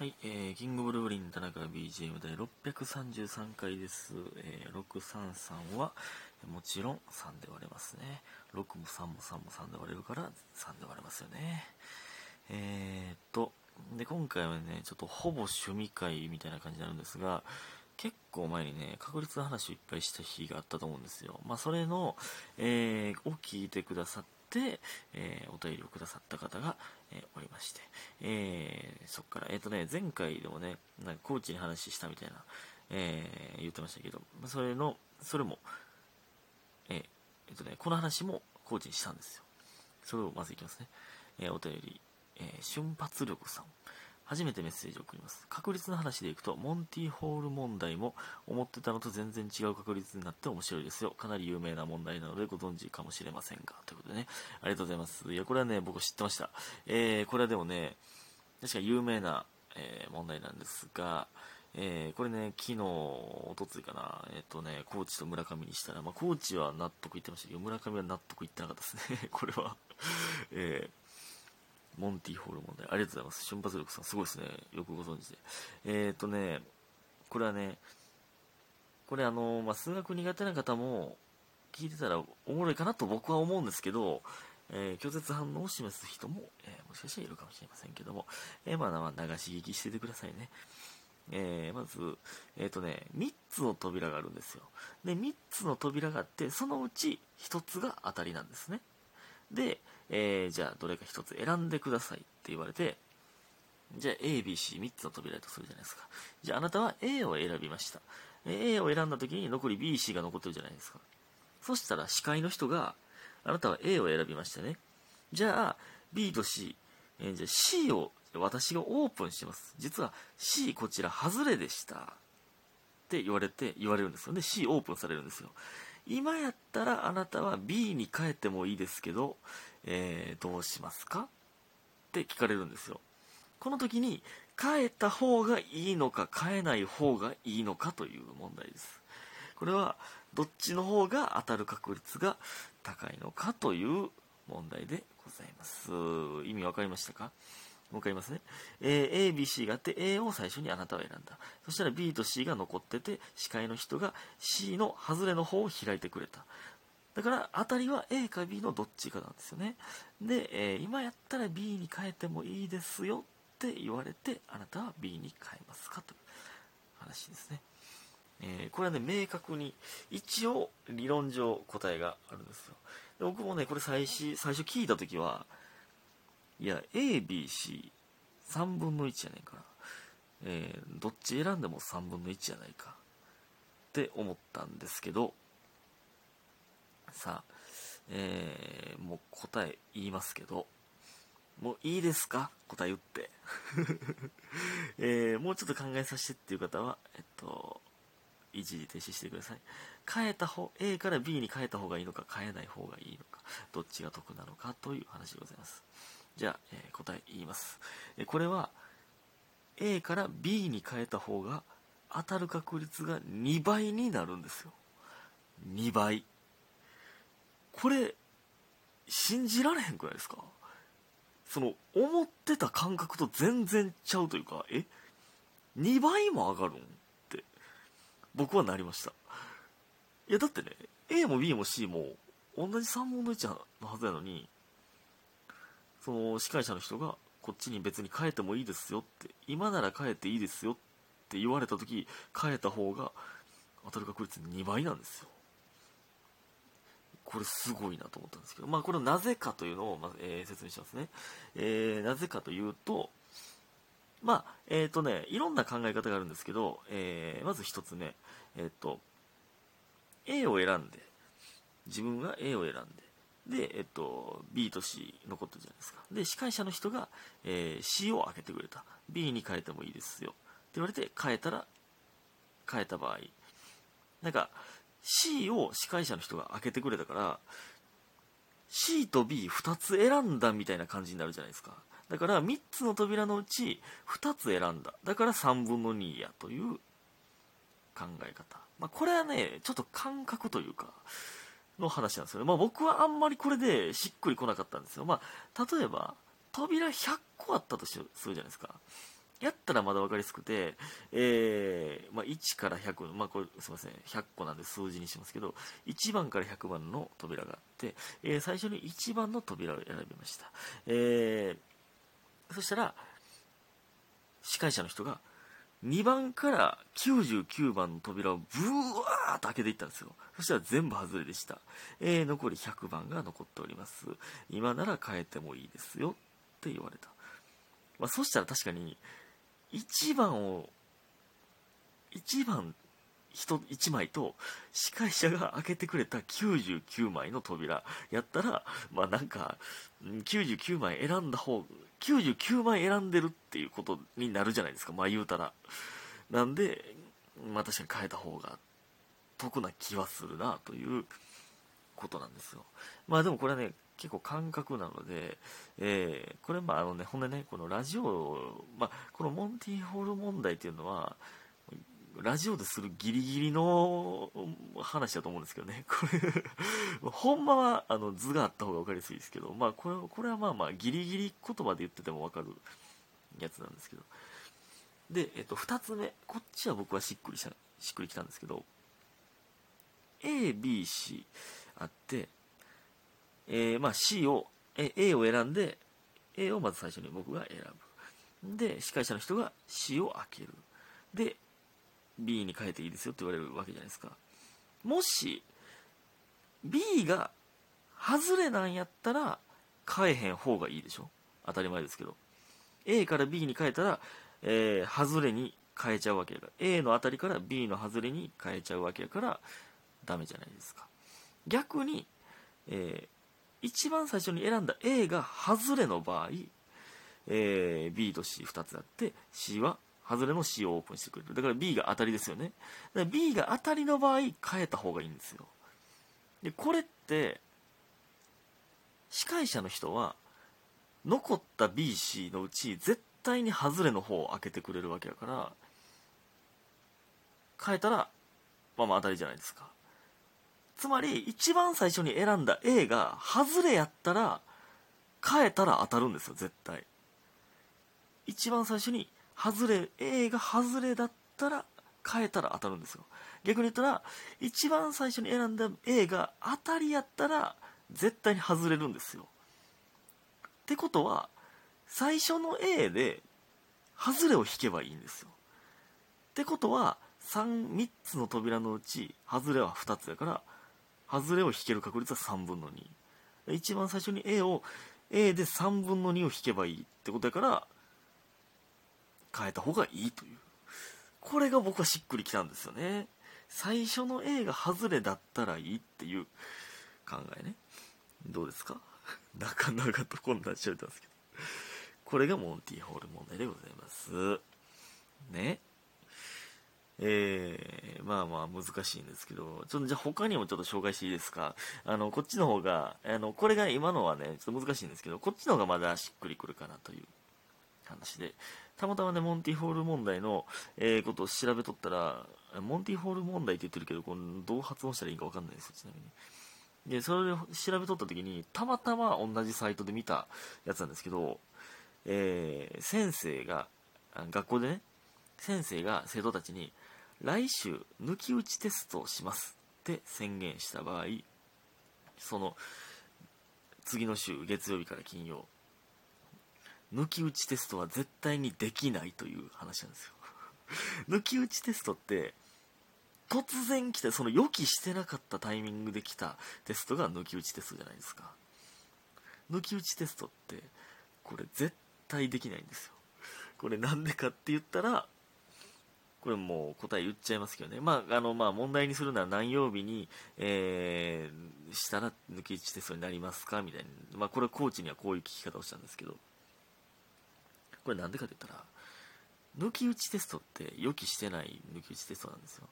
はい、えー、キングブルーリン田中 BGM 第633回です。えー、633は、もちろん3で割れますね。6も3も3も3で割れるから3で割れますよね。えーっと、で、今回はね、ちょっとほぼ趣味会みたいな感じになるんですが、結構前にね、確率の話をいっぱいした日があったと思うんですよ。まあ、それの、えー、を聞いてくださって、えーお便りをくださった方が、えーおりまして、えーそっから、えっ、とね、前回でもね、なんかコーチに話したみたいな、えー言ってましたけど、それの、それも、えーえっ、とね、この話もコーチにしたんですよ。それをまずいきますね。えーお便り、え瞬発力さん。初めてメッセージを送ります。確率の話でいくと、モンティホール問題も思ってたのと全然違う確率になって面白いですよ。かなり有名な問題なのでご存知かもしれませんが。ということでね、ありがとうございます。いや、これはね、僕知ってました。えー、これはでもね、確か有名な、えー問題なんですが、えーこれね、昨日、おとついかな、えっ、とね、コーチと村上にしたら、まあ、コーチは納得いってましたけど、村上は納得いってなかったですね。これは、えーモンティホール問題。ありがとうございます。瞬発力さん、すごいですね。よくご存知で。えっ、とね、これはね、これあの、まあ、数学苦手な方も聞いてたらおもろいかなと僕は思うんですけど、えー拒絶反応を示す人も、えーもしかしたらいるかもしれませんけども、えーまあ、まあ流し聞きしててくださいね。えーまず、えっ、とね、3つの扉があるんですよ。で、3つの扉があって、そのうち1つが当たりなんですね。で、えーじゃあどれか1つ選んでくださいって言われて、じゃあ A、B、C、3つの扉だとするじゃないですか。じゃああなたは A を選びました。A を選んだ時に残り B、C が残ってるじゃないですか。そしたら司会の人が、あなたは A を選びましたね。じゃあ B と C、えーじゃあ C を私がオープンします。実は C こちら外れでした。って言われて、言われるんですよね。C オープンされるんですよ。今やったらあなたは B に変えてもいいですけど、えーどうしますか？って聞かれるんですよ。この時に変えた方がいいのか変えない方がいいのかという問題です。これはどっちの方が当たる確率が高いのかという問題でございます。意味わかりましたか？もう一回言いますね。え A、B、C があって A を最初にあなたは選んだ。そしたら B と C が残ってて司会の人が C の外れの方を開いてくれた。だから当たりは A か B のどっちかなんですよね。で、えー今やったら B に変えてもいいですよって言われてあなたは B に変えますかという話ですね。えーこれはね、明確に、一応、理論上答えがあるんですよ。で僕もね、これ最初、最初聞いたときは、いや、A、B、C、3分の1やねんから、えーどっち選んでも3分の1やないか、って思ったんですけど、さあ、えーもう答え言いますけど、もういいですか？答え言って。えーもうちょっと考えさせてっていう方は、えっと、一時停止してください。変えた方、A から B に変えた方がいいのか、変えない方がいいのか、どっちが得なのかという話でございます。じゃあ、えー答え言います。えーこれは、A から B に変えた方が当たる確率が2倍になるんですよ。2倍。これ、信じられへんくないですか？その、思ってた感覚と全然ちゃうというか、え ?2 倍も上がるん？って、僕はなりました。いや、だってね、A も B も C も同じ3分の1のはずやのに、その司会者の人がこっちに別に変えてもいいですよって、今なら変えていいですよって言われた時、変えた方が当たる確率2倍なんですよ。これすごいなと思ったんですけど、まあこれなぜかというのをまず、えー説明しますね。えーなぜかというと、まあ、えっ、とね、いろんな考え方があるんですけど、えーまず一つ目、えっ、と、A を選んで、自分が A を選んで、で、えっと、B と C 残ってるじゃないですか。で、司会者の人が、えー C を開けてくれた。B に変えてもいいですよ。って言われて、変えたら、変えた場合、なんか、C を司会者の人が開けてくれたから、C と B2 つ選んだみたいな感じになるじゃないですか。だから3つの扉のうち2つ選んだ。だから3分の2やという考え方。まあこれはね、ちょっと感覚というか、の話なんですよね。まあ僕はあんまりこれでしっくりこなかったんですよ。まあ例えば、扉100個あったとするじゃないですか。やったらまだ分かりやすくて、えーまあ、1から100、まあ、これすみません100個なんで数字にしますけど1番から100番の扉があって、えー、最初に1番の扉を選びました、えー、そしたら司会者の人が2番から99番の扉をブワーッと開けていったんですよ。そしたら全部外れでした、えー、残り100番が残っております。今なら変えてもいいですよって言われた、まあ、そしたら確かに1番を1番人1枚と司会者が開けてくれた99枚の扉。やったらまあなんか99枚選んだ方99枚選んでるっていうことになるじゃないですか。まあ言うたら。なんでまあ確かに変えた方が得な気はするなということなんですよ。まあでもこれはね結構感覚なので、えー、これまああのねほんでねこのラジオ、まあ、このモンティーホール問題っていうのはラジオでするギリギリの話だと思うんですけどね。これほんまはあの図があった方が分かりやすいですけど、まあこれこれはまあまあギリギリ言葉で言ってても分かるやつなんですけど。で、えっと、2つ目。こっちは僕はしっくりした、しっくりきたんですけど、A、B、C あって、えー、まあ C を、え A を選んで、A をまず最初に僕が選ぶ。で、司会者の人が C を開ける。で、B に変えていいですよって言われるわけじゃないですか。もし、B が外れなんやったら、変えへん方がいいでしょ当たり前ですけど。A から B に変えたら、えー、外れに変えちゃうわけやから。A の当たりから B の外れに変えちゃうわけやから、ダメじゃないですか。逆に、えー、一番最初に選んだ A が外れの場合、えー、B と C2 つあって C は外れの C をオープンしてくれる。だから B が当たりですよね。だから B が当たりの場合変えた方がいいんですよ。でこれって司会者の人は残った BC のうち絶対に外れの方を開けてくれるわけやから変えたらまあまあ当たりじゃないですか。つまり一番最初に選んだ A が外れやったら変えたら当たるんですよ絶対。一番最初に外れ A が外れだったら変えたら当たるんですよ。逆に言ったら一番最初に選んだ A が当たりやったら絶対に外れるんですよ。ってことは最初の A で外れを引けばいいんですよ。ってことは 3, 3つの扉のうち外れは2つやから外れを引ける確率は3分の2一番最初に A を A で3分の2を引けばいいってことやから変えた方がいいという。これが僕はしっくりきたんですよね。最初の A が外れだったらいいっていう考えね。どうですか？なかなかとこんなっちゃったんですけどこれがモンティーホール問題でございます。ね。えー、まあまあ難しいんですけど、ちょっとじゃあ他にもちょっと紹介していいですか？あの、こっちの方が、あの、これが今のはね、ちょっと難しいんですけど、こっちの方がまだしっくりくるかなという話で、たまたまね、モンティホール問題の、えー、ことを調べとったら、モンティホール問題って言ってるけど、これどう発音したらいいかわかんないですよ、ちなみに。で、それを調べとった時に、たまたま同じサイトで見たやつなんですけど、えー、先生が、学校でね、先生が生徒たちに、来週抜き打ちテストをしますって宣言した場合、その次の週月曜日から金曜抜き打ちテストは絶対にできないという話なんですよ 抜き打ちテストって突然来てその予期してなかったタイミングで来たテストが抜き打ちテストじゃないですか抜き打ちテストってこれ絶対できないんですよこれなんでかって言ったらこれもう答え言っちゃいますけどね。まあ、あの、まあ、問題にするなら何曜日に、えー、したら抜き打ちテストになりますかみたいな。まあ、これコーチにはこういう聞き方をしたんですけど。これなんでかって言ったら、抜き打ちテストって予期してない抜き打ちテストなんですよ。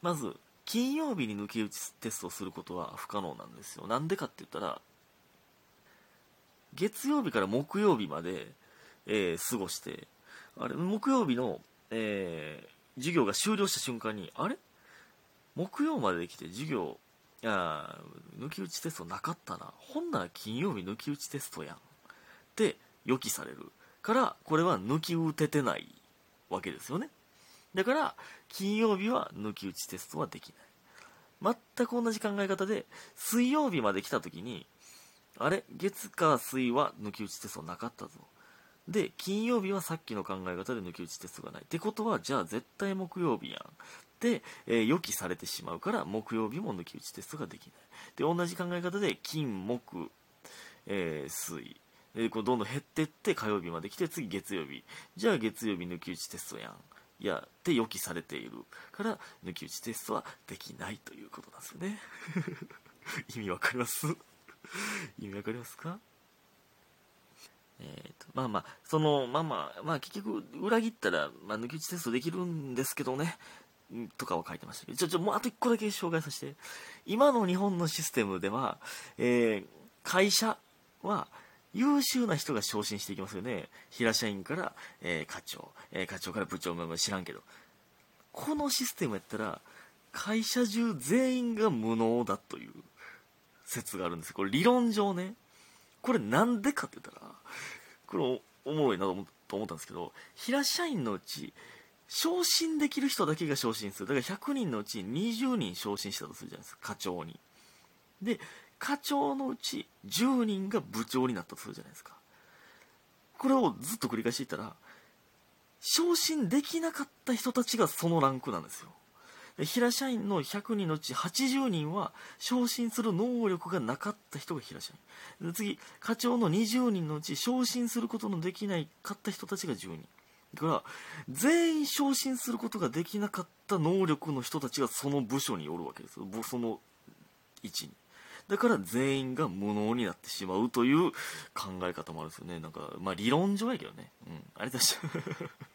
まず、金曜日に抜き打ちテストをすることは不可能なんですよ。なんでかって言ったら、月曜日から木曜日まで、えー、過ごして、あれ、木曜日の、えー、授業が終了した瞬間に、あれ？木曜までできて授業、いや、抜き打ちテストなかったな。ほんなら金曜日抜き打ちテストやん。って予期される。からこれは抜き打ててないわけですよね。だから金曜日は抜き打ちテストはできない。全く同じ考え方で水曜日まで来た時にあれ？月火水は抜き打ちテストなかったぞ。で金曜日はさっきの考え方で抜き打ちテストがない。ってことはじゃあ絶対木曜日やん。で、えー、予期されてしまうから木曜日も抜き打ちテストができない。で同じ考え方で金木、えー、水。でこうどんどん減ってって火曜日まで来て次月曜日。じゃあ月曜日抜き打ちテストやん。いやって予期されている。から抜き打ちテストはできないということなんですよね。意味わかります？意味わかりますか？えーと、まあまあ、その、まあまあ、まあ結局、裏切ったら、まあ、抜き打ちテストできるんですけどね、とかは書いてましたけど、ちょ、ちょ、もうあと1個だけ紹介させて。今の日本のシステムでは、えー、会社は、優秀な人が昇進していきますよね。平社員から、えー、課長、えー、課長から部長、まあ、知らんけど。このシステムやったら、会社中全員が無能だという説があるんですこれ理論上ね。これなんでかって言ったら、これおもろいなと思ったんですけど、平社員のうち、昇進できる人だけが昇進する。だから100人のうち20人昇進したとするじゃないですか、課長に。で、課長のうち10人が部長になったとするじゃないですか。これをずっと繰り返していったら、昇進できなかった人たちがそのランクなんですよ。平社員の100人のうち80人は昇進する能力がなかった人が平社員次課長の20人のうち昇進することのできないかった人たちが10人だから全員昇進することができなかった能力の人たちがその部署におるわけですその位置にだから全員が無能になってしまうという考え方もあるんですよね。なんかまあ理論上やけどね。うん。ありがとうございまし。た